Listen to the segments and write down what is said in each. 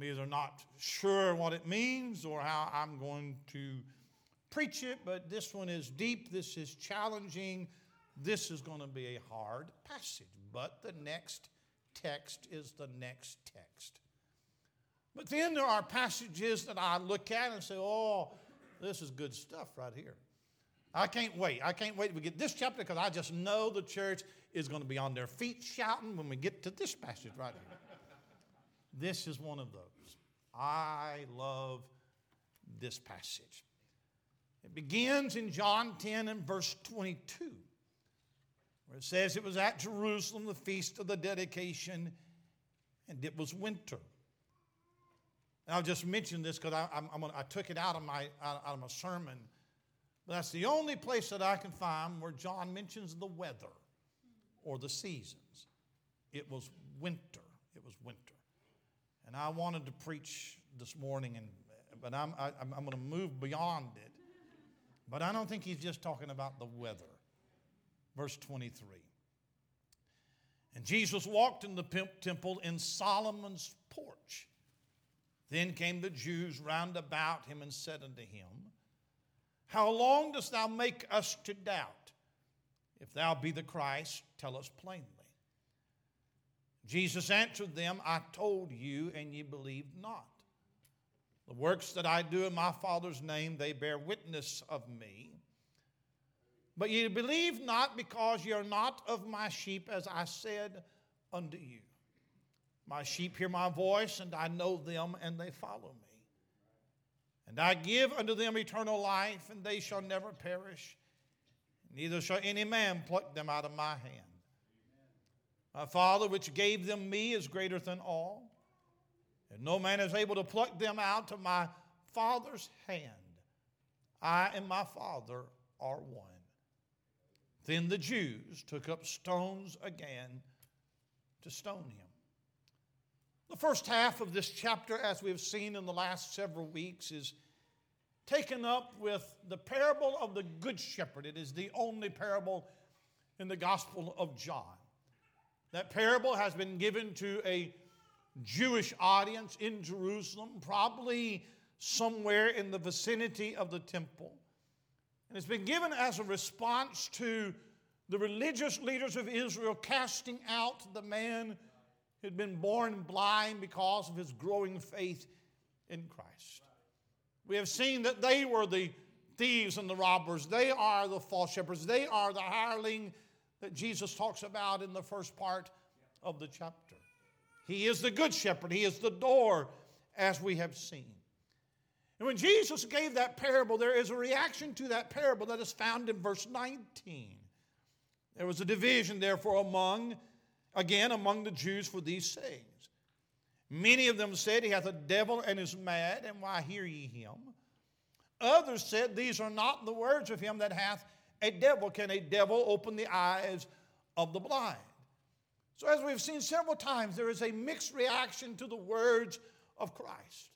I'm either not sure what it means or how I'm going to preach it, but this one is deep, this is challenging, this is going to be a hard passage. But the next text is the next text. But then there are passages that I look at and say, oh, this is good stuff right here. I can't wait. I can't wait to get this chapter because I just know the church is going to be on their feet shouting when we get to this passage right here. This is one of those. I love this passage. It begins in John 10 and verse 22, where it says it was at Jerusalem, the feast of the dedication, and it was winter. And I'll just mention this because I, I, took it out of, my, out of my sermon. But that's the only place that I can find where John mentions the weather or the seasons. It was winter. It was winter. And I wanted to preach this morning, and, but I'm, I, am i am going to move beyond it. But I don't think he's just talking about the weather. Verse 23. And Jesus walked in the temple in Solomon's porch. Then came the Jews round about him and said unto him, How long dost thou make us to doubt? If thou be the Christ, tell us plainly. Jesus answered them, I told you, and ye believed not. The works that I do in my Father's name, they bear witness of me. But ye believe not because ye are not of my sheep, as I said unto you. My sheep hear my voice, and I know them, and they follow me. And I give unto them eternal life, and they shall never perish neither shall any man pluck them out of my hand. My Father, which gave them me, is greater than all, and no man is able to pluck them out of my Father's hand. I and my Father are one. Then the Jews took up stones again to stone him. The first half of this chapter, as we've seen in the last several weeks, is taken up with the parable of the Good Shepherd. It is the only parable in the Gospel of John. That parable has been given to a Jewish audience in Jerusalem, probably somewhere in the vicinity of the temple. And it's been given as a response to the religious leaders of Israel casting out the man who had been born blind because of his growing faith in Christ. We have seen that they were the thieves and the robbers. They are the false shepherds. They are the hireling that Jesus talks about in the first part of the chapter. He is the good shepherd, He is the door, as we have seen. And when Jesus gave that parable, there is a reaction to that parable that is found in verse 19. There was a division, therefore, among, again, among the Jews for these sayings. Many of them said, He hath a devil and is mad, and why hear ye him? Others said, These are not the words of him that hath a devil. Can a devil open the eyes of the blind? So, as we've seen several times, there is a mixed reaction to the words of Christ.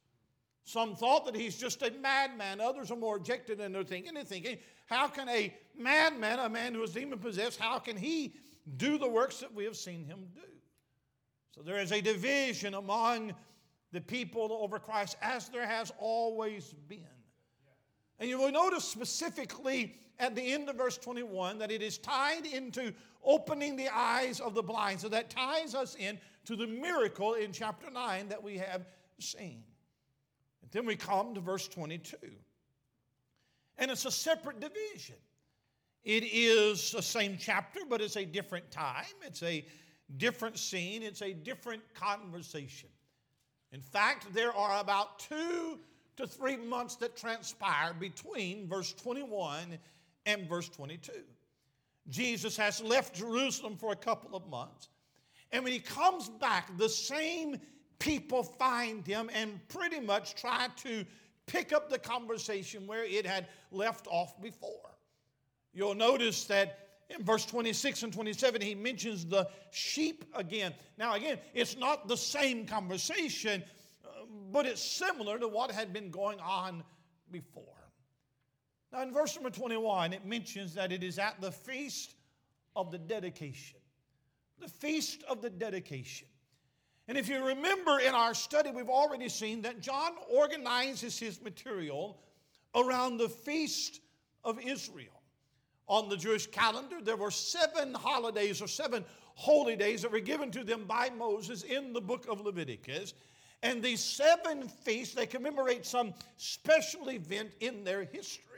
Some thought that he's just a madman. Others are more objective and they're thinking and thinking, how can a madman, a man who is demon possessed, how can he do the works that we have seen him do? So there is a division among the people over Christ, as there has always been. And you will notice specifically at the end of verse 21 that it is tied into opening the eyes of the blind. So that ties us in to the miracle in chapter 9 that we have seen. And then we come to verse 22. And it's a separate division. It is the same chapter, but it's a different time. It's a different scene, it's a different conversation. In fact, there are about two to three months that transpire between verse 21 and verse 22. Jesus has left Jerusalem for a couple of months. And when he comes back, the same people find him and pretty much try to pick up the conversation where it had left off before. You'll notice that in verse 26 and 27, he mentions the sheep again. Now, again, it's not the same conversation, uh, but it's similar to what had been going on before. Now, in verse number 21, it mentions that it is at the feast of the dedication. The feast of the dedication. And if you remember in our study, we've already seen that John organizes his material around the feast of Israel. On the Jewish calendar, there were seven holidays or seven holy days that were given to them by Moses in the book of Leviticus. And these seven feasts, they commemorate some special event in their history.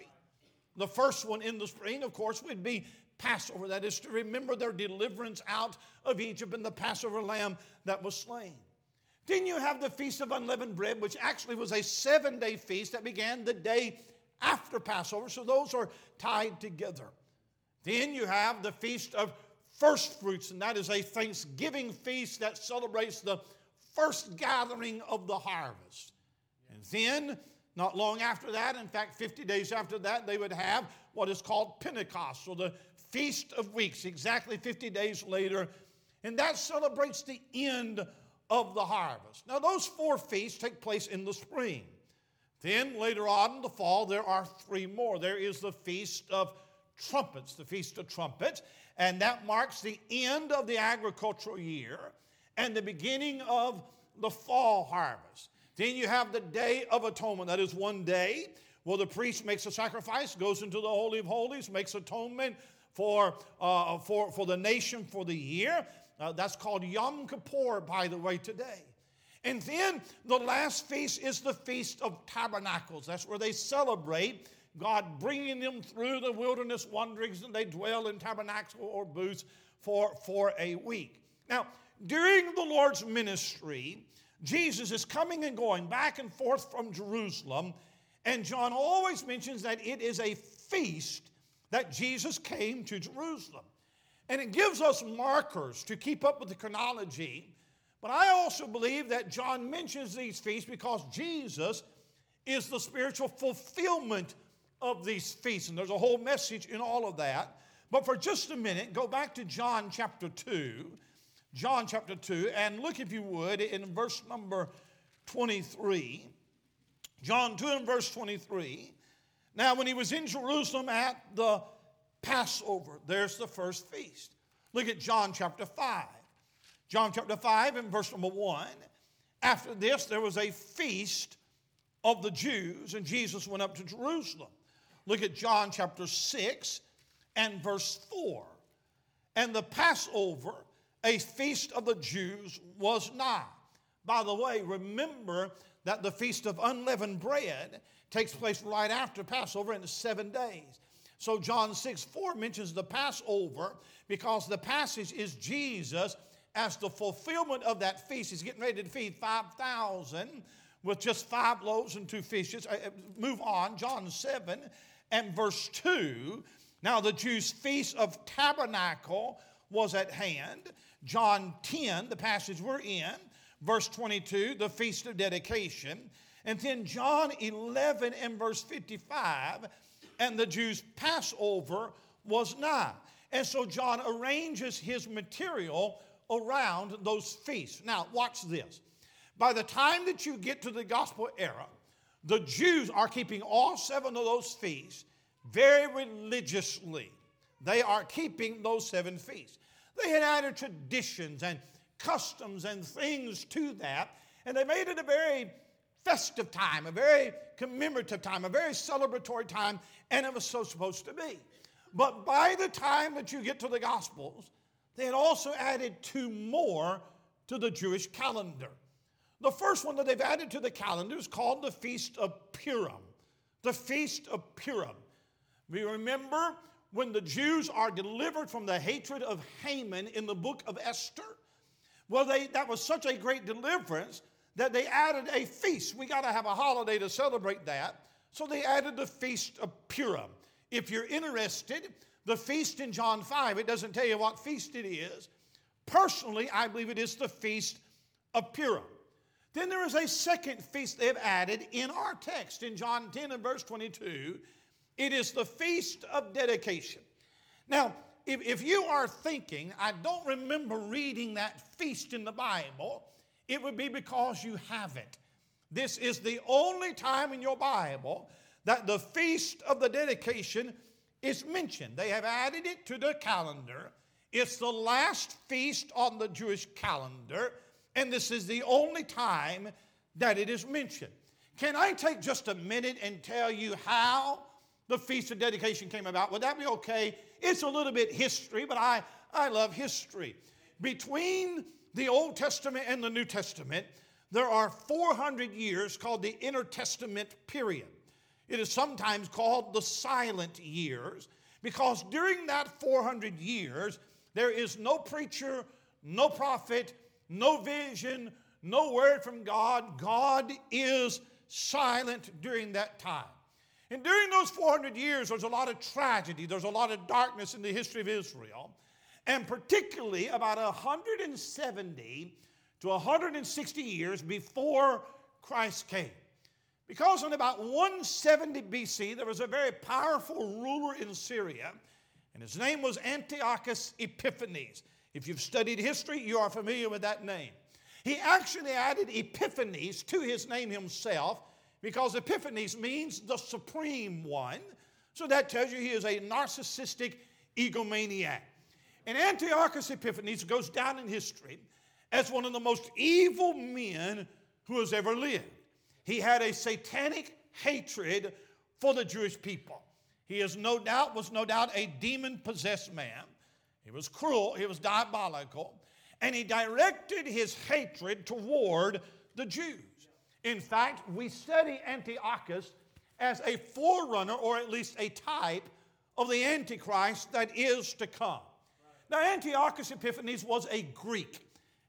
The first one in the spring, of course, would be Passover. That is to remember their deliverance out of Egypt and the Passover lamb that was slain. Then you have the Feast of Unleavened Bread, which actually was a seven day feast that began the day after Passover. So those are tied together. Then you have the Feast of First Fruits, and that is a Thanksgiving feast that celebrates the first gathering of the harvest. And then, not long after that, in fact, 50 days after that, they would have what is called Pentecost, or the Feast of Weeks, exactly 50 days later. And that celebrates the end of the harvest. Now, those four feasts take place in the spring. Then, later on in the fall, there are three more. There is the Feast of Trumpets, the Feast of Trumpets, and that marks the end of the agricultural year and the beginning of the fall harvest. Then you have the Day of Atonement, that is one day where the priest makes a sacrifice, goes into the Holy of Holies, makes atonement for, uh, for, for the nation for the year. Uh, that's called Yom Kippur, by the way, today. And then the last feast is the Feast of Tabernacles. That's where they celebrate God bringing them through the wilderness wanderings and they dwell in tabernacles or booths for, for a week. Now, during the Lord's ministry, Jesus is coming and going back and forth from Jerusalem, and John always mentions that it is a feast that Jesus came to Jerusalem. And it gives us markers to keep up with the chronology. But I also believe that John mentions these feasts because Jesus is the spiritual fulfillment of these feasts. And there's a whole message in all of that. But for just a minute, go back to John chapter 2. John chapter 2, and look, if you would, in verse number 23. John 2 and verse 23. Now, when he was in Jerusalem at the Passover, there's the first feast. Look at John chapter 5. John chapter 5 and verse number 1. After this, there was a feast of the Jews, and Jesus went up to Jerusalem. Look at John chapter 6 and verse 4. And the Passover, a feast of the Jews, was nigh. By the way, remember that the feast of unleavened bread takes place right after Passover in seven days. So John 6 4 mentions the Passover because the passage is Jesus as the fulfillment of that feast. He's getting ready to feed 5,000 with just five loaves and two fishes. Uh, uh, move on, John 7 and verse 2. Now, the Jews' feast of tabernacle was at hand. John 10, the passage we're in, verse 22, the feast of dedication. And then John 11 and verse 55, and the Jews' Passover was nigh. And so John arranges his material around those feasts. Now, watch this. By the time that you get to the gospel era, the Jews are keeping all seven of those feasts very religiously. They are keeping those seven feasts. They had added traditions and customs and things to that, and they made it a very festive time, a very commemorative time, a very celebratory time, and it was so supposed to be. But by the time that you get to the Gospels, they had also added two more to the Jewish calendar. The first one that they've added to the calendar is called the Feast of Purim. The Feast of Purim. We remember when the Jews are delivered from the hatred of Haman in the book of Esther. Well, they, that was such a great deliverance that they added a feast. We got to have a holiday to celebrate that. So they added the Feast of Purim. If you're interested, the feast in John 5, it doesn't tell you what feast it is. Personally, I believe it is the Feast of Purim. Then there is a second feast they've added in our text in John 10 and verse 22. It is the Feast of Dedication. Now, if, if you are thinking, I don't remember reading that feast in the Bible, it would be because you haven't. This is the only time in your Bible that the Feast of the Dedication is mentioned. They have added it to the calendar. It's the last feast on the Jewish calendar And this is the only time that it is mentioned. Can I take just a minute and tell you how the Feast of Dedication came about? Would that be okay? It's a little bit history, but I, I love history. Between the Old Testament and the New Testament, there are 400 years called the intertestament period. It is sometimes called the silent years because during that 400 years, there is no preacher, no prophet, no vision, no word from God. God is silent during that time. And during those 400 years, there's a lot of tragedy, there's a lot of darkness in the history of Israel. And particularly about 170 to 160 years before Christ came. Because in about 170 BC, there was a very powerful ruler in Syria, and his name was Antiochus Epiphanes. If you've studied history, you are familiar with that name. He actually added Epiphanes to his name himself because Epiphanes means the supreme one. So that tells you he is a narcissistic egomaniac. And Antiochus Epiphanes goes down in history as one of the most evil men who has ever lived. He had a satanic hatred for the Jewish people. He is no doubt was no doubt a demon possessed man. He was cruel, he was diabolical, and he directed his hatred toward the Jews. In fact, we study Antiochus as a forerunner or at least a type of the Antichrist that is to come. Now, Antiochus Epiphanes was a Greek.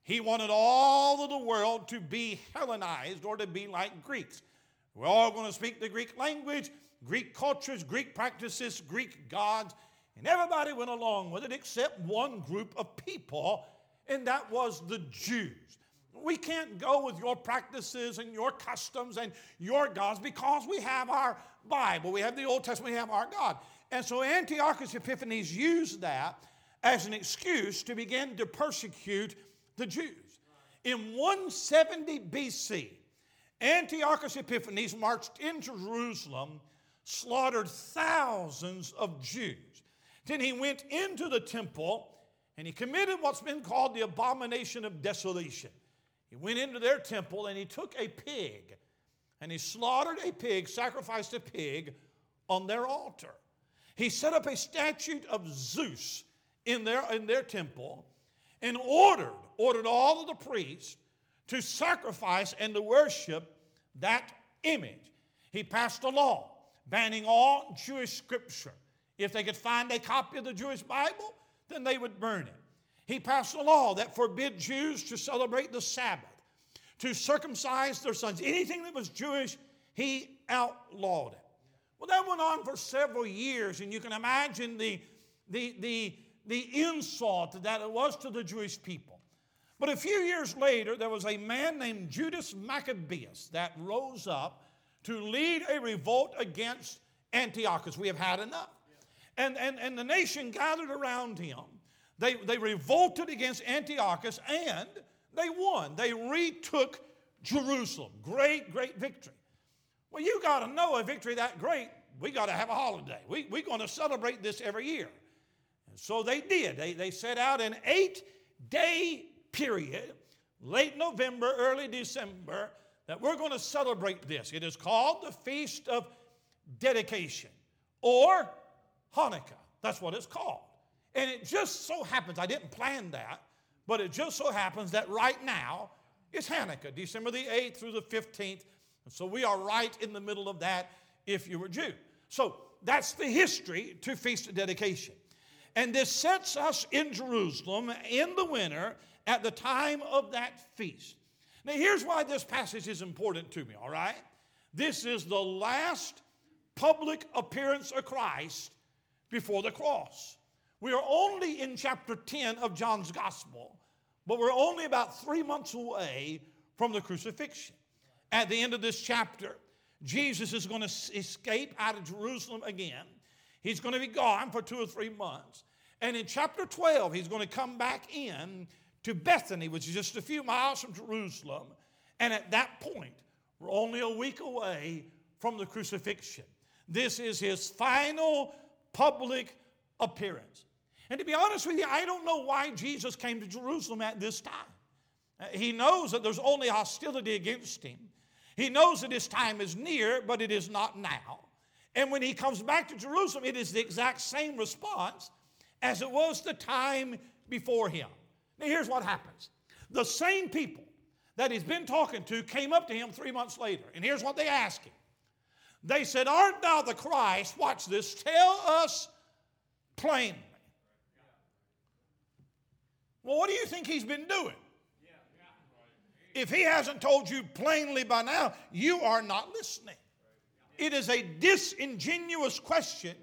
He wanted all of the world to be Hellenized or to be like Greeks. We're all going to speak the Greek language, Greek cultures, Greek practices, Greek gods, and everybody went along with it except one group of people, and that was the Jews. We can't go with your practices and your customs and your gods because we have our Bible, we have the Old Testament, we have our God. And so Antiochus Epiphanes used that as an excuse to begin to persecute the Jews. In 170 BC, Antiochus Epiphanes marched into Jerusalem, slaughtered thousands of Jews. Then he went into the temple and he committed what's been called the abomination of desolation. He went into their temple and he took a pig and he slaughtered a pig, sacrificed a pig on their altar. He set up a statue of Zeus in their, in their temple and ordered, ordered all of the priests to sacrifice and to worship that image. He passed a law banning all Jewish scripture. If they could find a copy of the Jewish Bible, then they would burn it. He passed a law that forbid Jews to celebrate the Sabbath, to circumcise their sons. Anything that was Jewish, he outlawed it. Well, that went on for several years, and you can imagine the, the, the, the insult that it was to the Jewish people. But a few years later, there was a man named Judas Maccabeus that rose up to lead a revolt against Antiochus. We have had enough. And, and, and the nation gathered around him. They, they revolted against Antiochus and they won. They retook Jerusalem. Great, great victory. Well, you got to know a victory that great, we got to have a holiday. We, we're going to celebrate this every year. And so they did. They, they set out an eight day period, late November, early December, that we're going to celebrate this. It is called the Feast of Dedication or Hanukkah. That's what it's called. And it just so happens, I didn't plan that, but it just so happens that right now it's Hanukkah, December the 8th through the 15th. And so we are right in the middle of that if you were Jew. So that's the history to Feast of Dedication. And this sets us in Jerusalem in the winter at the time of that feast. Now, here's why this passage is important to me, all right? This is the last public appearance of Christ before the cross. We are only in chapter 10 of John's gospel, but we're only about three months away from the crucifixion. At the end of this chapter, Jesus is going to escape out of Jerusalem again. He's going to be gone for two or three months. And in chapter 12, he's going to come back in to Bethany, which is just a few miles from Jerusalem. And at that point, we're only a week away from the crucifixion. This is his final public appearance. And to be honest with you, I don't know why Jesus came to Jerusalem at this time. Uh, he knows that there's only hostility against him. He knows that his time is near, but it is not now. And when he comes back to Jerusalem, it is the exact same response as it was the time before him. Now, here's what happens the same people that he's been talking to came up to him three months later, and here's what they asked him. They said, Aren't thou the Christ? Watch this. Tell us plainly. Well, what do you think he's been doing? If he hasn't told you plainly by now, you are not listening. It is a disingenuous question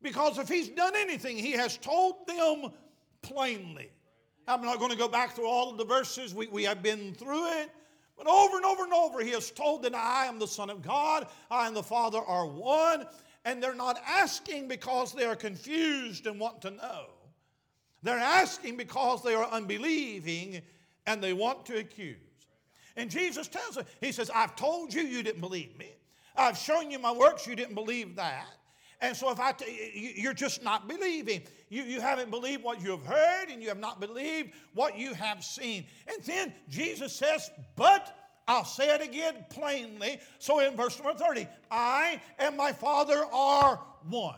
because if he's done anything, he has told them plainly. I'm not going to go back through all of the verses, we, we have been through it. But over and over and over, he has told them, I am the Son of God, I and the Father are one. And they're not asking because they are confused and want to know. They're asking because they are unbelieving and they want to accuse. And Jesus tells them, He says, I've told you, you didn't believe me. I've shown you my works, you didn't believe that. And so if I, t- you're just not believing. You, you haven't believed what you have heard and you have not believed what you have seen. And then Jesus says, but I'll say it again plainly. So in verse number 30, I and my Father are one.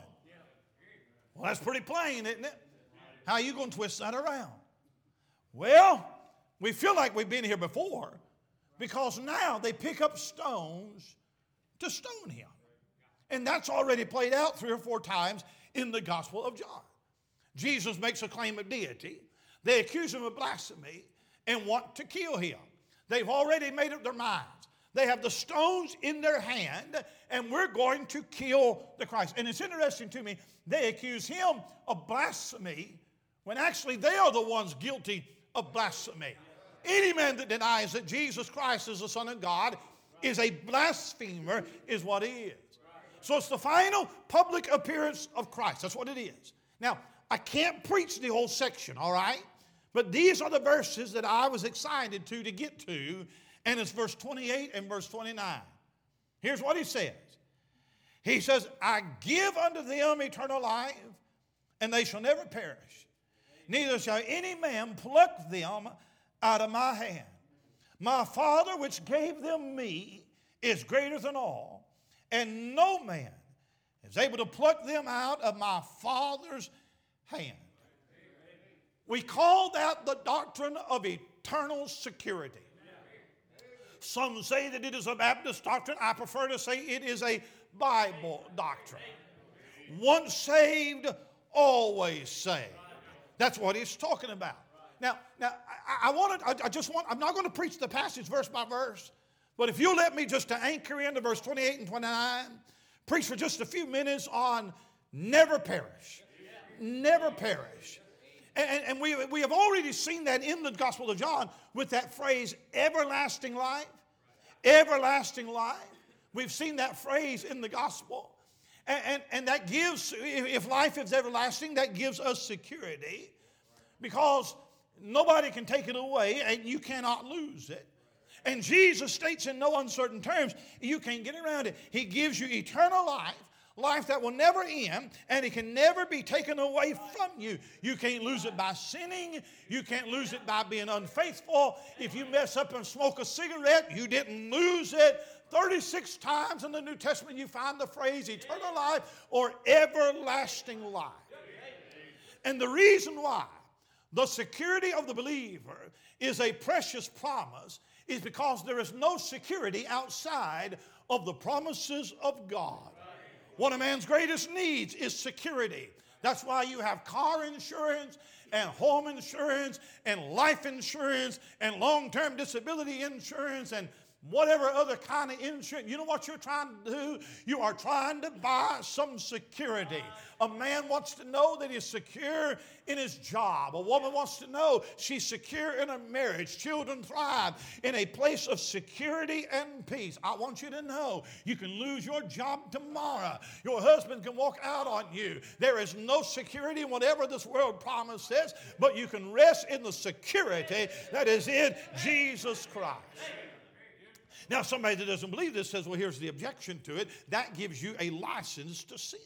Well, that's pretty plain, isn't it? How are you going to twist that around? Well, we feel like we've been here before because now they pick up stones to stone him. And that's already played out three or four times in the Gospel of John. Jesus makes a claim of deity. They accuse him of blasphemy and want to kill him. They've already made up their minds. They have the stones in their hand, and we're going to kill the Christ. And it's interesting to me, they accuse him of blasphemy when actually they are the ones guilty of blasphemy. Any man that denies that Jesus Christ is the Son of God is a blasphemer, is what he is. So it's the final public appearance of Christ. That's what it is. Now, I can't preach the whole section, all right? But these are the verses that I was excited to to get to, and it's verse 28 and verse 29. Here's what he says. He says, I give unto them eternal life, and they shall never perish. Neither shall any man pluck them out of my hand. My Father, which gave them me, is greater than all, and no man is able to pluck them out of my Father's hand. We call that the doctrine of eternal security. Some say that it is a Baptist doctrine. I prefer to say it is a Bible doctrine. Once saved, always saved. That's what he's talking about. Now, now I, I want to, I, I just want, I'm not going to preach the passage verse by verse, but if you'll let me just to anchor into verse 28 and 29, preach for just a few minutes on never perish. Never perish. And, and, we, we have already seen that in the Gospel of John with that phrase, everlasting life. Everlasting life. We've seen that phrase in the Gospel. And, and, and that gives, if life is everlasting, that gives us security because nobody can take it away and you cannot lose it. And Jesus states in no uncertain terms, you can't get around it. He gives you eternal life life that will never end and it can never be taken away from you. You can't lose it by sinning, you can't lose it by being unfaithful. If you mess up and smoke a cigarette, you didn't lose it. 36 times in the New Testament, you find the phrase eternal life or everlasting life. And the reason why the security of the believer is a precious promise is because there is no security outside of the promises of God. One of man's greatest needs is security. That's why you have car insurance and home insurance and life insurance and long term disability insurance and whatever other kind of insurance. You know what you're trying to do? You are trying to buy some security. A man wants to know that he's secure in his job. A woman wants to know she's secure in her marriage. Children thrive in a place of security and peace. I want you to know you can lose your job tomorrow. Your husband can walk out on you. There is no security in whatever this world promises, but you can rest in the security that is in Jesus Christ. Now, somebody that doesn't believe this says, well, here's the objection to it. That gives you a license to sin.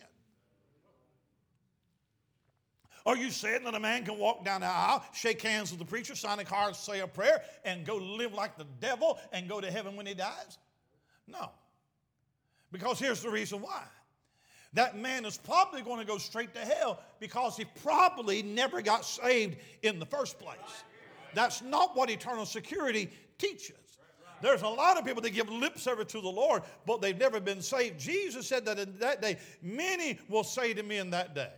Are you saying that a man can walk down the aisle, shake hands with the preacher, sign a card, say a prayer, and go live like the devil and go to heaven when he dies? No. Because here's the reason why. That man is probably going to go straight to hell because he probably never got saved in the first place. That's not what eternal security teaches. There's a lot of people that give lip service to the Lord, but they've never been saved. Jesus said that in that day, many will say to me in that day,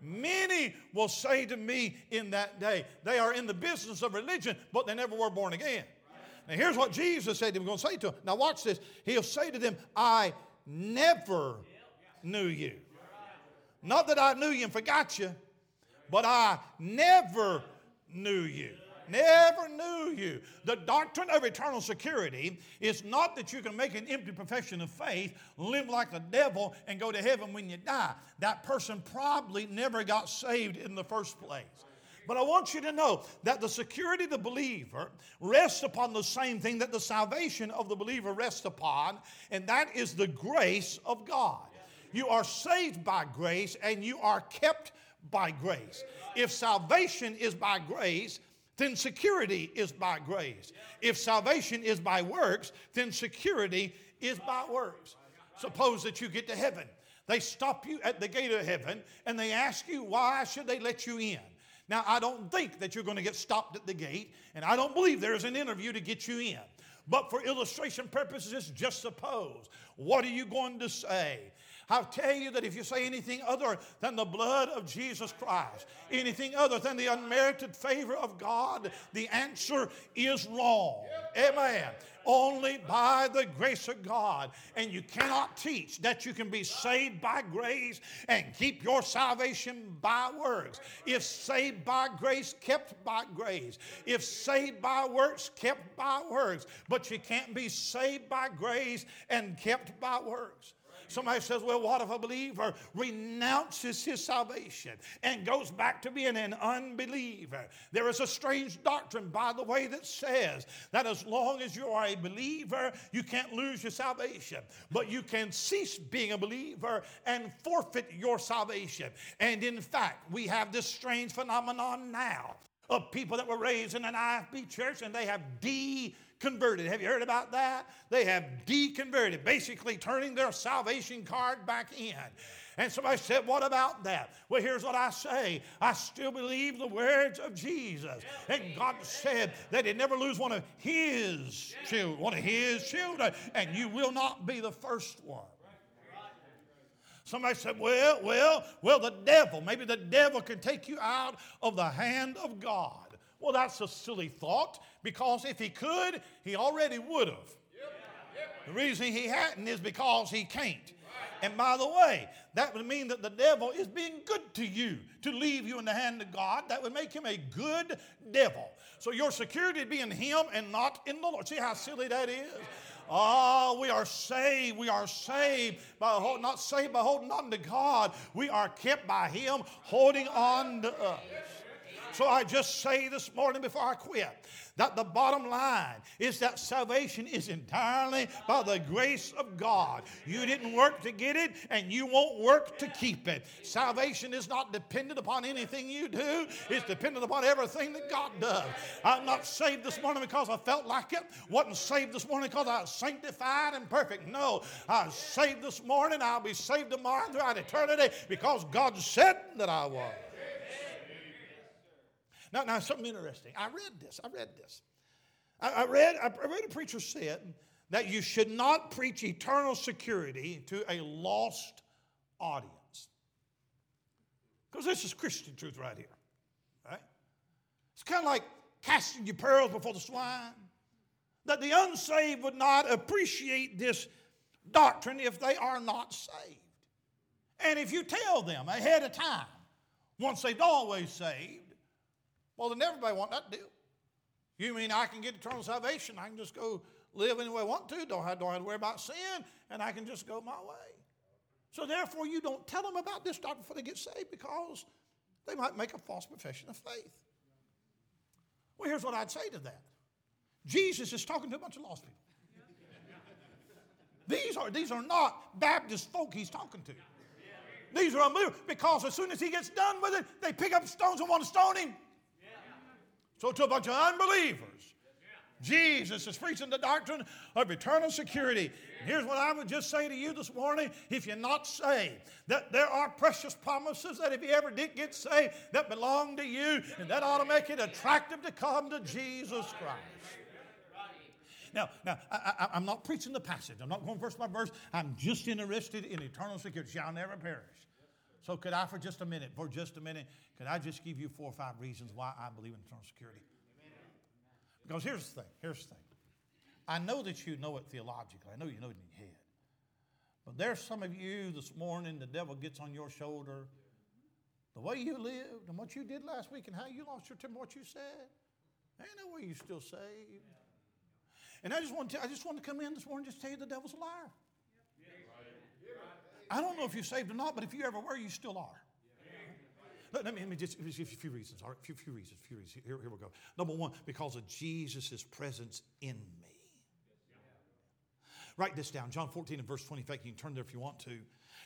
Many will say to me in that day, they are in the business of religion, but they never were born again. Now, here's what Jesus said he was going to say to them. Now, watch this. He'll say to them, I never knew you. Not that I knew you and forgot you, but I never knew you. Never knew you. The doctrine of eternal security is not that you can make an empty profession of faith, live like the devil, and go to heaven when you die. That person probably never got saved in the first place. But I want you to know that the security of the believer rests upon the same thing that the salvation of the believer rests upon, and that is the grace of God. You are saved by grace and you are kept by grace. If salvation is by grace, then security is by grace. If salvation is by works, then security is by works. Suppose that you get to heaven. They stop you at the gate of heaven and they ask you, why should they let you in? Now, I don't think that you're going to get stopped at the gate, and I don't believe there is an interview to get you in. But for illustration purposes, just suppose. What are you going to say? I'll tell you that if you say anything other than the blood of Jesus Christ, anything other than the unmerited favor of God, the answer is wrong. Amen. Only by the grace of God. And you cannot teach that you can be saved by grace and keep your salvation by works. If saved by grace, kept by grace. If saved by works, kept by works. But you can't be saved by grace and kept by works. Somebody says, well, what if a believer renounces his salvation and goes back to being an unbeliever? There is a strange doctrine, by the way, that says that as long as you are a believer, you can't lose your salvation, but you can cease being a believer and forfeit your salvation. And in fact, we have this strange phenomenon now of people that were raised in an IFB church and they have de converted. Have you heard about that? They have deconverted, basically turning their salvation card back in. And somebody said, What about that? Well, here's what I say I still believe the words of Jesus. And God said that He'd never lose one of His children, one of His children, and you will not be the first one. Somebody said, Well, well, well, the devil, maybe the devil can take you out of the hand of God. Well, that's a silly thought because if he could, he already would have. The reason he hadn't is because he can't. And by the way, that would mean that the devil is being good to you to leave you in the hand of God. That would make him a good devil. So your security would be in him and not in the Lord. See how silly that is? Oh, we are saved. We are saved by not saved by holding on to God. We are kept by Him holding on to us. So I just say this morning before I quit that the bottom line is that salvation is entirely by the grace of God. You didn't work to get it, and you won't work to keep it. Salvation is not dependent upon anything you do, it's dependent upon everything that God does. I'm not saved this morning because I felt like it, wasn't saved this morning because I was sanctified and perfect. No, I was saved this morning, I'll be saved tomorrow throughout eternity because God said that I was. Now, now something interesting. I read this. I read this. I, I read. I read a preacher said that you should not preach eternal security to a lost audience. Because this is Christian truth right here. Right? It's kind of like casting your pearls before the swine. That the unsaved would not appreciate this doctrine if they are not saved. And if you tell them ahead of time, once they've always saved, well, then everybody want that deal. You mean I can get eternal salvation? I can just go live any way I want to, don't have, don't have to worry about sin, and I can just go my way. So therefore, you don't tell them about this doctrine before they get saved because they might make a false profession of faith. Well, here's what I'd say to that. Jesus is talking to a bunch of lost people. These are, these are not Baptist folk he's talking to. These are unbelievers because as soon as he gets done with it, they pick up stones and want to stone him. So to a bunch of unbelievers, Jesus is preaching the doctrine of eternal security. And here's what I would just say to you this morning if you're not saved, that there are precious promises that if you ever did get saved, that belong to you, and that ought to make it attractive to come to Jesus Christ. Now, now I, am not preaching the passage. I'm not going verse by verse. I'm just interested in eternal security. Shall never perish. So, could I, for just a minute, for just a minute, could I just give you four or five reasons why I believe in eternal security? Because here's the thing. Here's the thing. I know that you know it theologically. I know you know it in your head. But there's some of you this morning, the devil gets on your shoulder. The way you lived and what you did last week and how you lost your temper, what you said. Ain't no way you still saved. And I just want to, I just want to come in this morning and just tell you the devil's a liar. I don't know if you're saved or not, but if you ever were, you still are. Let, me, let me just, a few reasons. All right, a few, few reasons. Few reasons. Here, here we go. Number one, because of Jesus' presence in me. Write this down. John 14 and verse 20. In fact, you can turn there if you want to.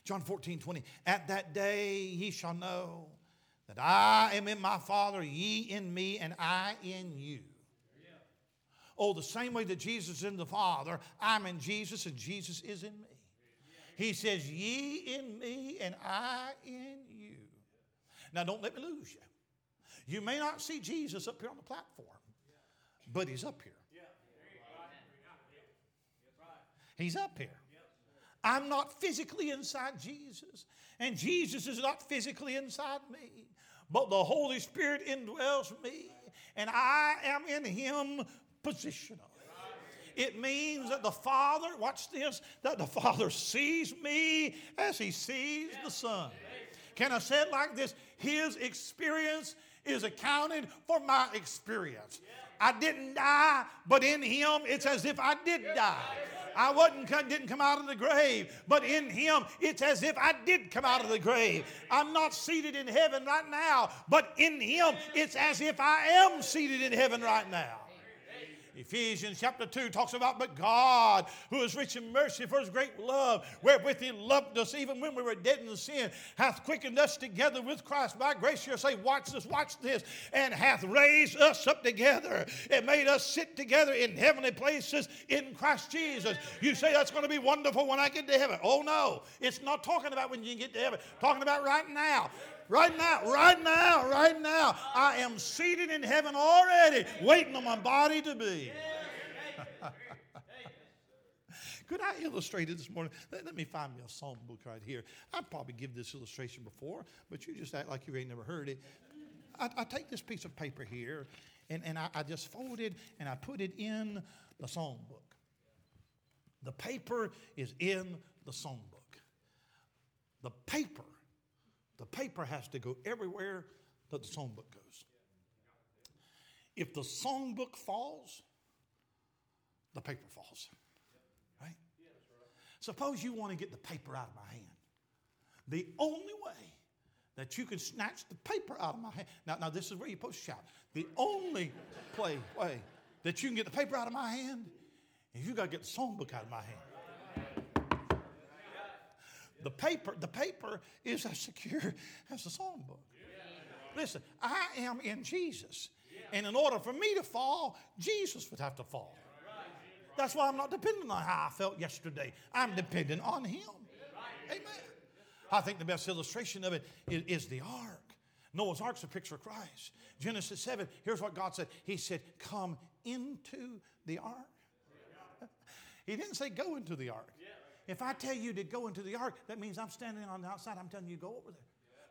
John 14, 20. At that day ye shall know that I am in my Father, ye in me, and I in you. Oh, the same way that Jesus is in the Father, I'm in Jesus, and Jesus is in me. He says, Ye in me, and I in you. Now, don't let me lose you. You may not see Jesus up here on the platform, but he's up here. He's up here. I'm not physically inside Jesus, and Jesus is not physically inside me, but the Holy Spirit indwells me, and I am in Him positionally. It means that the Father, watch this, that the Father sees me as He sees the Son. Can I say it like this? His experience is accounted for my experience. I didn't die, but in Him, it's as if I did die. I wasn't didn't come out of the grave, but in Him, it's as if I did come out of the grave. I'm not seated in heaven right now, but in Him, it's as if I am seated in heaven right now. Ephesians chapter 2 talks about, but God, who is rich in mercy for his great love, wherewith he loved us even when we were dead in sin, hath quickened us together with Christ. By grace you say, watch this, watch this, and hath raised us up together and made us sit together in heavenly places in Christ Jesus. You say that's going to be wonderful when I get to heaven. Oh no, it's not talking about when you get to heaven, talking about right now. Right now, right now, right now. I am seated in heaven already, waiting on my body to be. Could I illustrate it this morning? Let, let, me find me a psalm book right here. I've probably given this illustration before, but you just act like you ain't never heard it. I, I take this piece of paper here, and, and I, I just fold it and I put it in the psalm book. The paper is in the song book. The paper the paper has to go everywhere that the songbook goes. If the songbook falls, the paper falls. Right? Suppose you want to get the paper out of my hand. The only way that you can snatch the paper out of my hand. Now, now this is where you're supposed to shout. The only play, way that you can get the paper out of my hand is you got to get the songbook out of my hand. The paper, the paper is as secure as the songbook. Listen, I am in Jesus. And in order for me to fall, Jesus would have to fall. That's why I'm not dependent on how I felt yesterday. I'm dependent on Him. Amen. I think the best illustration of it is, is the ark. Noah's ark's a picture of Christ. Genesis 7, here's what God said He said, Come into the ark. He didn't say go into the ark. If I tell you to go into the ark, that means I'm standing on the outside. I'm telling you to go over there.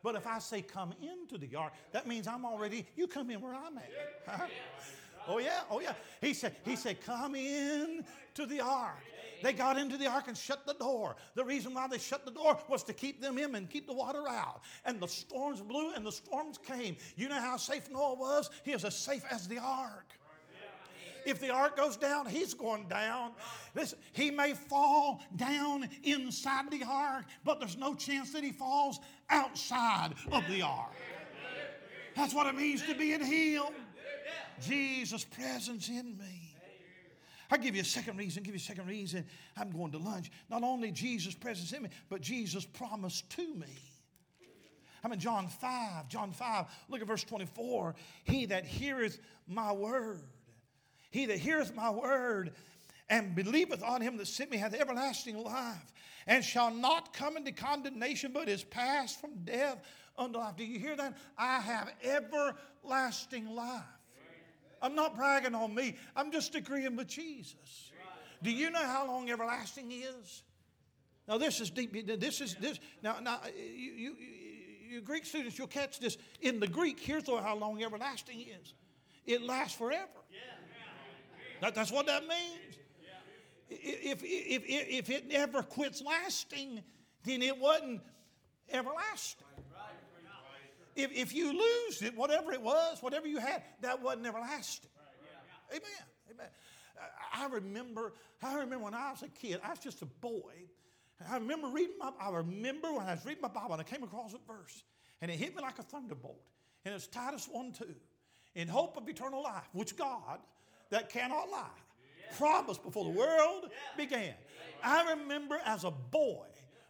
But if I say come into the ark, that means I'm already, you come in where I'm at. Huh? Oh yeah, oh yeah. He said, he said, come in to the ark. They got into the ark and shut the door. The reason why they shut the door was to keep them in and keep the water out. And the storms blew and the storms came. You know how safe Noah was? He was as safe as the ark. If the ark goes down, he's going down. Listen, he may fall down inside the ark, but there's no chance that he falls outside of the ark. That's what it means to be in Him. Jesus' presence in me. I'll give you a second reason, give you a second reason. I'm going to lunch. Not only Jesus' presence in me, but Jesus' promise to me. I'm in John 5. John 5, look at verse 24. He that heareth my word, he that heareth my word and believeth on him that sent me hath everlasting life, and shall not come into condemnation, but is passed from death unto life. Do you hear that? I have everlasting life. I'm not bragging on me, I'm just agreeing with Jesus. Do you know how long everlasting is? Now this is deep. This is this. Now, now you, you, you Greek students, you'll catch this. In the Greek, here's how long everlasting is. It lasts forever. That, that's what that means. If, if, if, if it never quits lasting, then it wasn't everlasting. If, if you lose it, whatever it was, whatever you had, that wasn't everlasting. Amen. Amen. I remember, I remember when I was a kid, I was just a boy. I remember reading my, I remember when I was reading my Bible and I came across a verse and it hit me like a thunderbolt. And it's Titus 1 2. In hope of eternal life, which God, that cannot lie, promised before the world began. I remember as a boy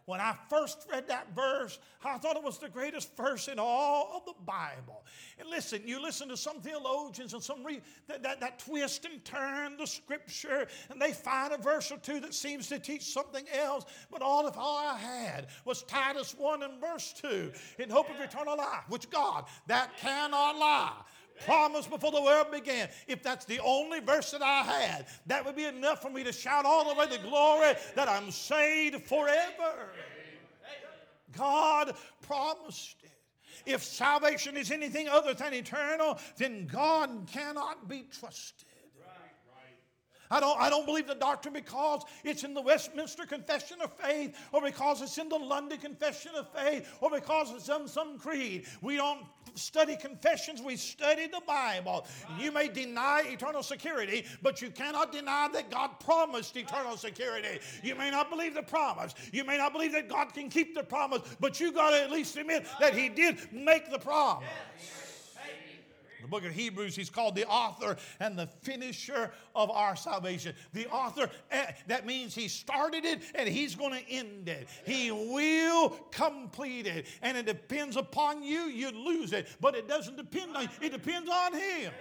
when I first read that verse, I thought it was the greatest verse in all of the Bible. And listen, you listen to some theologians and some re- that, that, that twist and turn the scripture, and they find a verse or two that seems to teach something else. But all of all I had was Titus 1 and verse 2 in hope of eternal life, which God, that cannot lie promised before the world began. If that's the only verse that I had, that would be enough for me to shout all the way to glory that I'm saved forever. God promised it. If salvation is anything other than eternal, then God cannot be trusted. I don't, I don't believe the doctrine because it's in the Westminster Confession of Faith or because it's in the London Confession of Faith or because it's in some creed. We don't study confessions, we study the Bible. You may deny eternal security, but you cannot deny that God promised eternal security. You may not believe the promise. You may not believe that God can keep the promise, but you got to at least admit that He did make the promise the book of Hebrews, he's called the author and the finisher of our salvation. The author, eh, that means he started it and he's going to end it. He will complete it. And it depends upon you, you lose it. But it doesn't depend on you, it depends on him.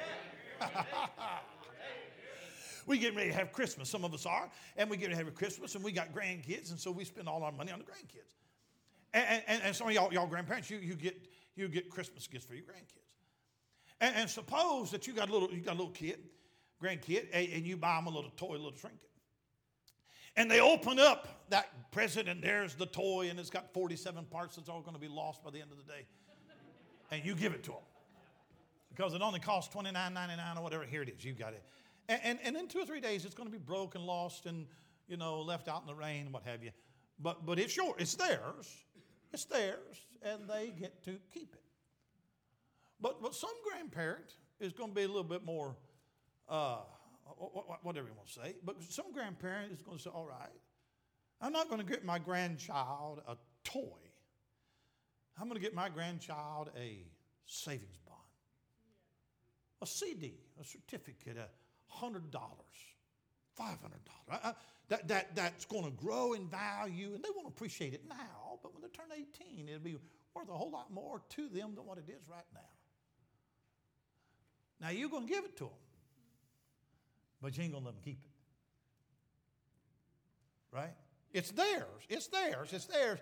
we get ready to have Christmas. Some of us are, and we get ready to have Christmas, and we got grandkids, and so we spend all our money on the grandkids. And, and, and some of y'all, y'all grandparents, you, you, get, you get Christmas gifts for your grandkids. And, and suppose that you got a little, you got a little kid, grandkid, and, and you buy them a little toy, a little trinket. And they open up that present, and there's the toy, and it's got 47 parts that's all going to be lost by the end of the day. And you give it to them. Because it only costs $29.99 or whatever. Here it is, you got it. And, and, and in two or three days, it's going to be broken, lost, and, you know, left out in the rain, what have you. But, but it's yours, it's theirs. It's theirs, and they get to keep it. But, but some grandparent is going to be a little bit more, uh, whatever you want to say, but some grandparent is going to say, all right, I'm not going to get my grandchild a toy. I'm going to get my grandchild a savings bond, a CD, a certificate, a $100, $500. that, that, that's going to grow in value, and they won't appreciate it now, but when they turn 18, it'll be worth a whole lot more to them than what it is right now. Now you're going to give it to them, but you ain't going to let them keep it. Right? It's theirs. It's theirs. It's theirs.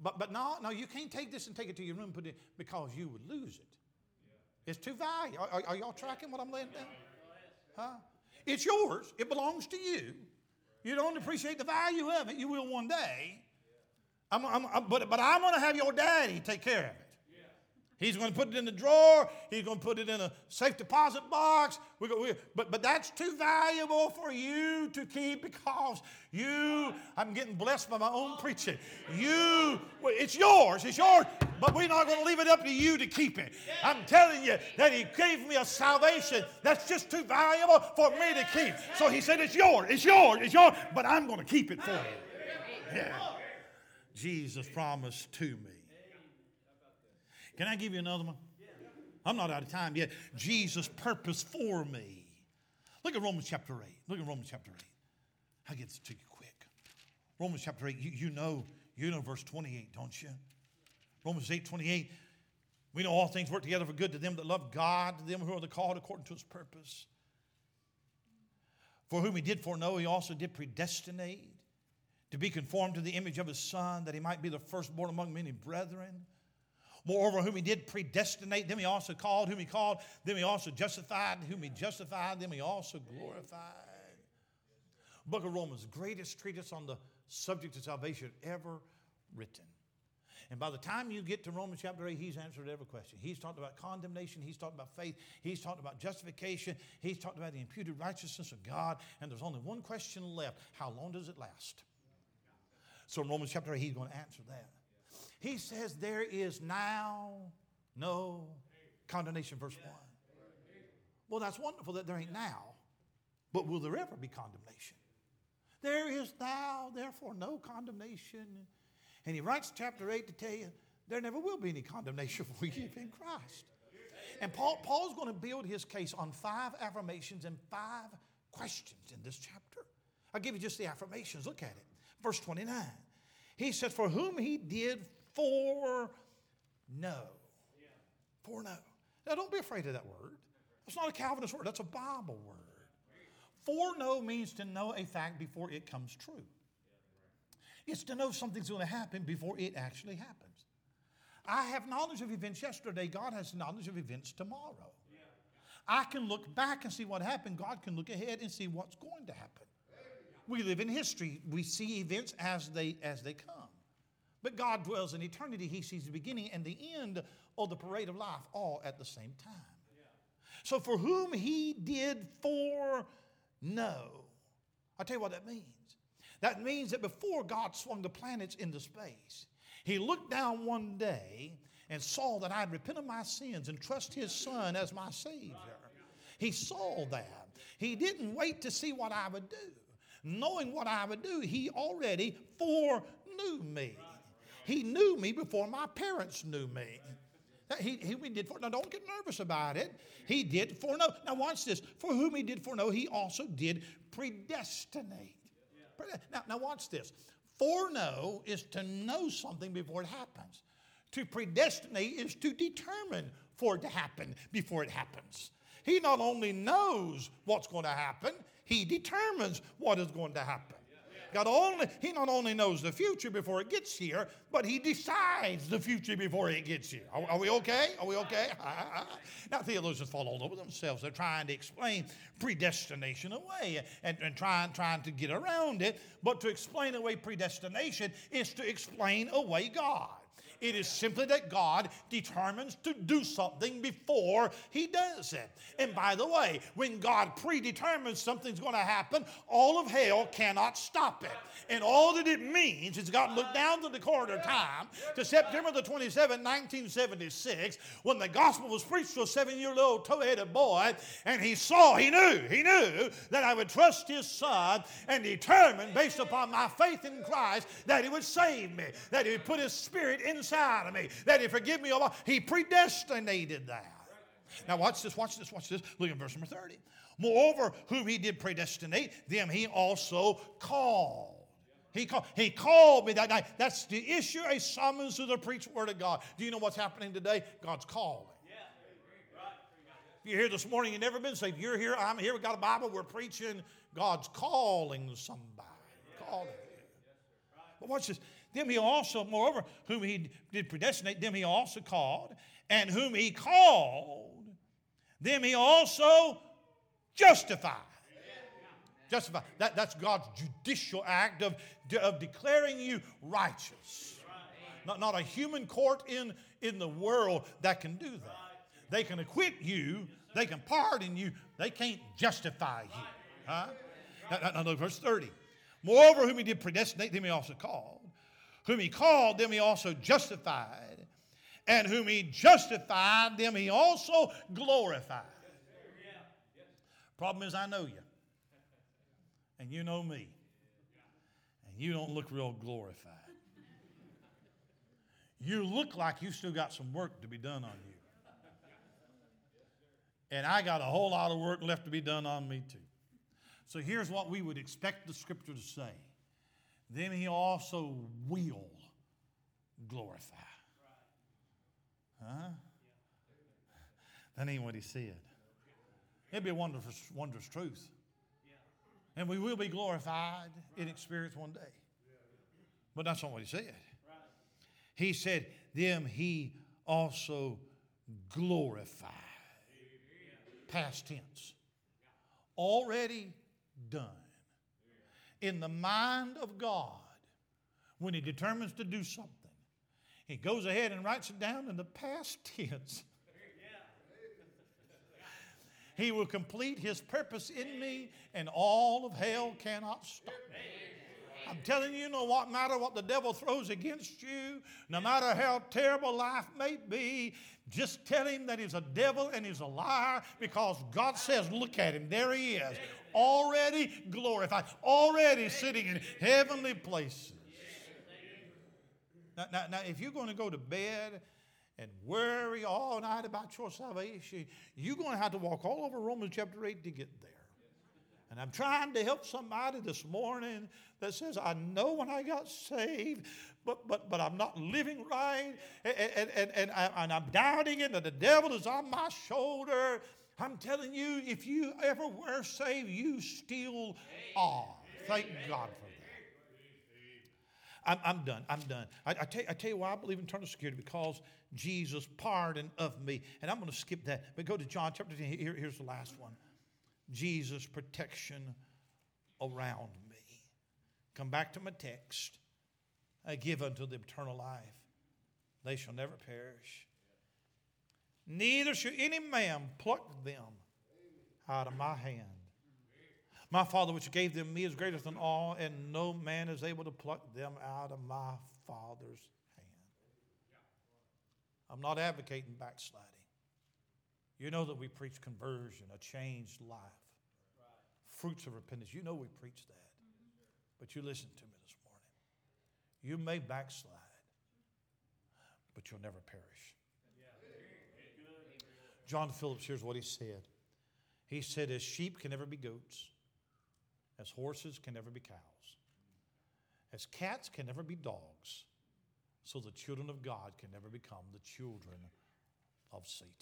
But, but no, no, you can't take this and take it to your room put it because you would lose it. It's too valuable. Are, are, y'all tracking what I'm laying down? Huh? It's yours. It belongs to you. You don't appreciate the value of it. You will one day. I'm, I'm, I'm, but, but I'm going to have your daddy take care of it. He's going to put it in the drawer. He's going to put it in a safe deposit box. Going, we're, but, but that's too valuable for you to keep because you, I'm getting blessed by my own preaching. You, it's yours. It's yours. But we're not going to leave it up to you to keep it. I'm telling you that He gave me a salvation that's just too valuable for me to keep. So He said, It's yours. It's yours. It's yours. But I'm going to keep it for you. Yeah. Jesus promised to me. Can I give you another one? I'm not out of time yet. Jesus' purpose for me. Look at Romans chapter 8. Look at Romans chapter 8. I'll get to you quick. Romans chapter 8, you, you know, you know verse 28, don't you? Romans 8, 28. We know all things work together for good to them that love God, to them who are the called according to his purpose. For whom he did foreknow, he also did predestinate to be conformed to the image of his Son, that he might be the firstborn among many brethren. Moreover, whom he did predestinate, them he also called. Whom he called, them he also justified. Whom he justified, them he also glorified. Book of Romans, greatest treatise on the subject of salvation ever written. And by the time you get to Romans chapter 8, he's answered every question. He's talked about condemnation. He's talked about faith. He's talked about justification. He's talked about the imputed righteousness of God. And there's only one question left How long does it last? So in Romans chapter 8, he's going to answer that. He says, There is now no condemnation, verse 1. Well, that's wonderful that there ain't now, but will there ever be condemnation? There is now, therefore, no condemnation and he writes chapter 8 to tell you there never will be any condemnation for you in Christ. And Paul, Paul's going to build his case on five affirmations and five questions in this chapter. I'll give you just the affirmations. Look at it. Verse 29. He says, For whom he did foreknow. Foreknow. Now, don't be afraid of that word. That's not a Calvinist word, that's a Bible word. Foreknow means to know a fact before it comes true. It's to know something's going to happen before it actually happens. I have knowledge of events yesterday. God has knowledge of events tomorrow. I can look back and see what happened. God can look ahead and see what's going to happen. We live in history. We see events as they as they come. But God dwells in eternity. He sees the beginning and the end of the parade of life all at the same time. So for whom he did foreknow. I'll tell you what that means. That means that before God swung the planets into space, He looked down one day and saw that I'd repent of my sins and trust His Son as my Savior. He saw that. He didn't wait to see what I would do. Knowing what I would do, He already foreknew me. He knew me before my parents knew me. He, he did for. Don't get nervous about it. He did foreknow. Now watch this. For whom he did foreknow, he also did predestinate. Now, now watch this. Foreknow is to know something before it happens. To predestinate is to determine for it to happen before it happens. He not only knows what's going to happen, he determines what is going to happen. God only, he not only knows the future before it gets here, but he decides the future before it gets here. Are, are we okay? Are we okay? now, theologians fall all over themselves. They're trying to explain predestination away and, and trying, trying to get around it. But to explain away predestination is to explain away God. It is simply that God determines to do something before He does it. And by the way, when God predetermines something's going to happen, all of hell cannot stop it. And all that it means is God looked down to the corridor of time to September the 27th, 1976, when the gospel was preached to a seven year old tow headed boy, and he saw, he knew, he knew that I would trust his son and determine based upon my faith in Christ, that he would save me, that he would put his spirit inside inside of me, that He forgive me oh, all. He predestinated that. Now, watch this, watch this, watch this. Look at verse number 30. Moreover, whom he did predestinate, them he also called. He called, he called me that night. That's the issue, a summons to the preached word of God. Do you know what's happening today? God's calling. If you're here this morning, you've never been saved. You're here, I'm here, we've got a Bible, we're preaching. God's calling somebody. Calling. But watch this. Them he also, moreover, whom he did predestinate, them he also called. And whom he called, them he also justified. Justified. That, that's God's judicial act of, of declaring you righteous. Not, not a human court in, in the world that can do that. They can acquit you, they can pardon you, they can't justify you. Huh? Now, now, verse 30. Moreover, whom he did predestinate, them he also called. Whom he called, them he also justified. And whom he justified, them he also glorified. Problem is, I know you. And you know me. And you don't look real glorified. You look like you still got some work to be done on you. And I got a whole lot of work left to be done on me, too. So here's what we would expect the scripture to say then he also will glorify. Huh? That ain't what he said. It'd be a wondrous, wondrous truth. And we will be glorified in experience one day. But that's not what he said. He said, Them he also glorified. Past tense. Already done. In the mind of God, when he determines to do something, he goes ahead and writes it down in the past tense. He will complete his purpose in me, and all of hell cannot stop me. I'm telling you, no matter what the devil throws against you, no matter how terrible life may be, just tell him that he's a devil and he's a liar because God says, look at him, there he is, already glorified, already sitting in heavenly places. Now, now, now if you're going to go to bed and worry all night about your salvation, you're going to have to walk all over Romans chapter 8 to get there. And I'm trying to help somebody this morning that says, I know when I got saved, but, but, but I'm not living right, and, and, and, and, I, and I'm doubting it, and the devil is on my shoulder. I'm telling you, if you ever were saved, you still are. Thank God for that. I'm, I'm done. I'm done. I, I, tell, I tell you why I believe in eternal security because Jesus' pardon of me. And I'm going to skip that. But go to John chapter 10. Here, here's the last one Jesus' protection around me. Come back to my text. I give unto them eternal life. They shall never perish. Neither shall any man pluck them out of my hand. My Father, which gave them me, is greater than all, and no man is able to pluck them out of my Father's hand. I'm not advocating backsliding. You know that we preach conversion, a changed life, fruits of repentance. You know we preach that. But you listen to me this morning. You may backslide, but you'll never perish. John Phillips, here's what he said. He said, As sheep can never be goats, as horses can never be cows, as cats can never be dogs, so the children of God can never become the children of Satan.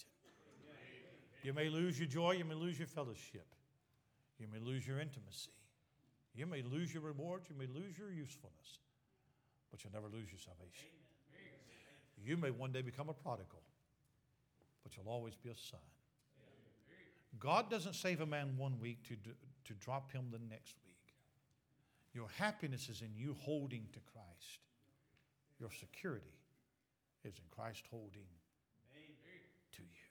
You may lose your joy, you may lose your fellowship, you may lose your intimacy, you may lose your rewards, you may lose your usefulness, but you'll never lose your salvation. You may one day become a prodigal, but you'll always be a son. God doesn't save a man one week to, to drop him the next week. Your happiness is in you holding to Christ. Your security is in Christ holding to you.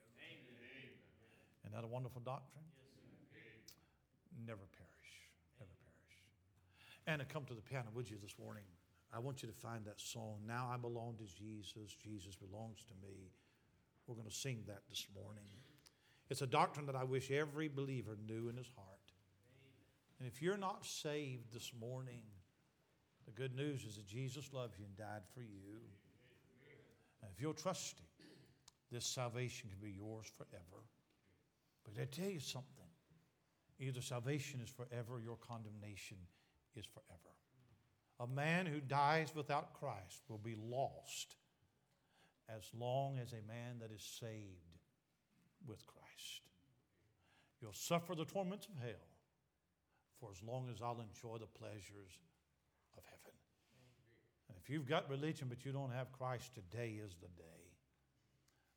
Isn't that a wonderful doctrine? Never perish. Never perish. And to come to the piano, would you, this morning? I want you to find that song. Now I belong to Jesus. Jesus belongs to me. We're going to sing that this morning. It's a doctrine that I wish every believer knew in his heart. And if you're not saved this morning, the good news is that Jesus loves you and died for you. And if you'll trust Him, this salvation can be yours forever. But I tell you something either salvation is forever, your condemnation is forever. A man who dies without Christ will be lost as long as a man that is saved with Christ. You'll suffer the torments of hell for as long as I'll enjoy the pleasures of heaven. And if you've got religion but you don't have Christ, today is the day.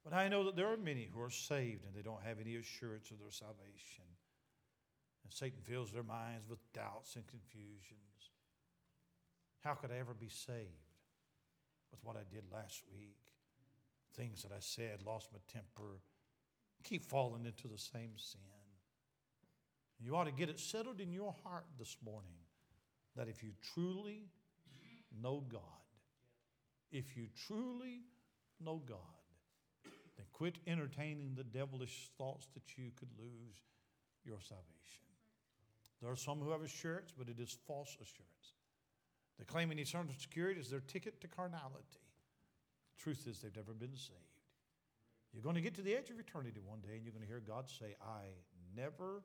But I know that there are many who are saved and they don't have any assurance of their salvation. And Satan fills their minds with doubts and confusions. How could I ever be saved with what I did last week? Things that I said, lost my temper, keep falling into the same sin. You ought to get it settled in your heart this morning that if you truly know God, if you truly know God, then quit entertaining the devilish thoughts that you could lose your salvation. There are some who have assurance, but it is false assurance. They claim in eternal security is their ticket to carnality. Truth is, they've never been saved. You're going to get to the edge of eternity one day, and you're going to hear God say, I never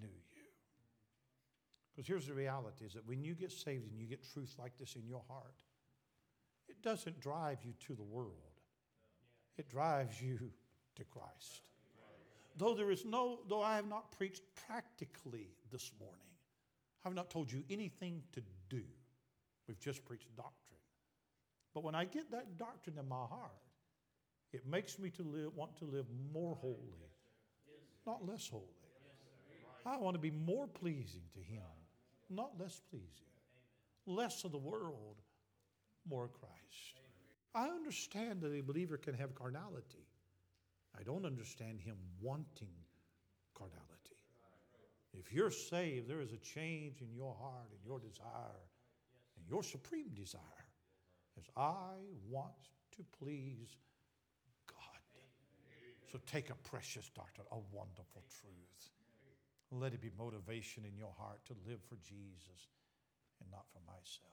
knew you. Because here's the reality is that when you get saved and you get truth like this in your heart, it doesn't drive you to the world. It drives you to Christ. Though there is no, though I have not preached practically this morning, I have not told you anything to do. We've just preached doctrine. But when I get that doctrine in my heart, it makes me to live, want to live more holy, not less holy. I want to be more pleasing to Him, not less pleasing. Less of the world, more Christ. I understand that a believer can have carnality. I don't understand him wanting carnality. If you're saved, there is a change in your heart and your desire and your supreme desire as I want to please God. So take a precious doctrine, a wonderful truth. Let it be motivation in your heart to live for Jesus and not for myself.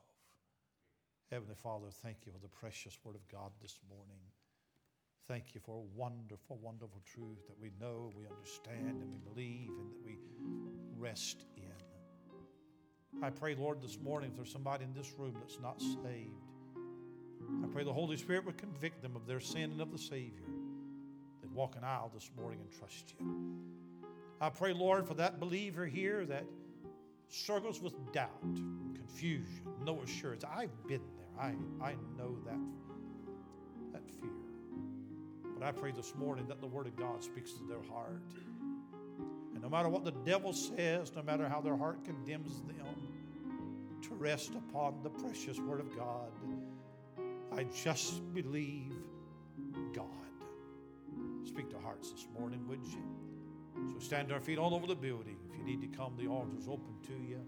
Heavenly Father, thank you for the precious Word of God this morning. Thank you for a wonderful, wonderful truth that we know, we understand, and we believe, and that we rest in. I pray, Lord, this morning, if there's somebody in this room that's not saved, I pray the Holy Spirit would convict them of their sin and of the Savior. They'd walk an aisle this morning and trust you. I pray, Lord, for that believer here that struggles with doubt, confusion, no assurance. I've been there. I, I know that, that fear. But I pray this morning that the Word of God speaks to their heart. And no matter what the devil says, no matter how their heart condemns them, to rest upon the precious Word of God. I just believe God. Speak to hearts this morning, would you? So stand our feet all over the building. If you need to come, the altar's open to you.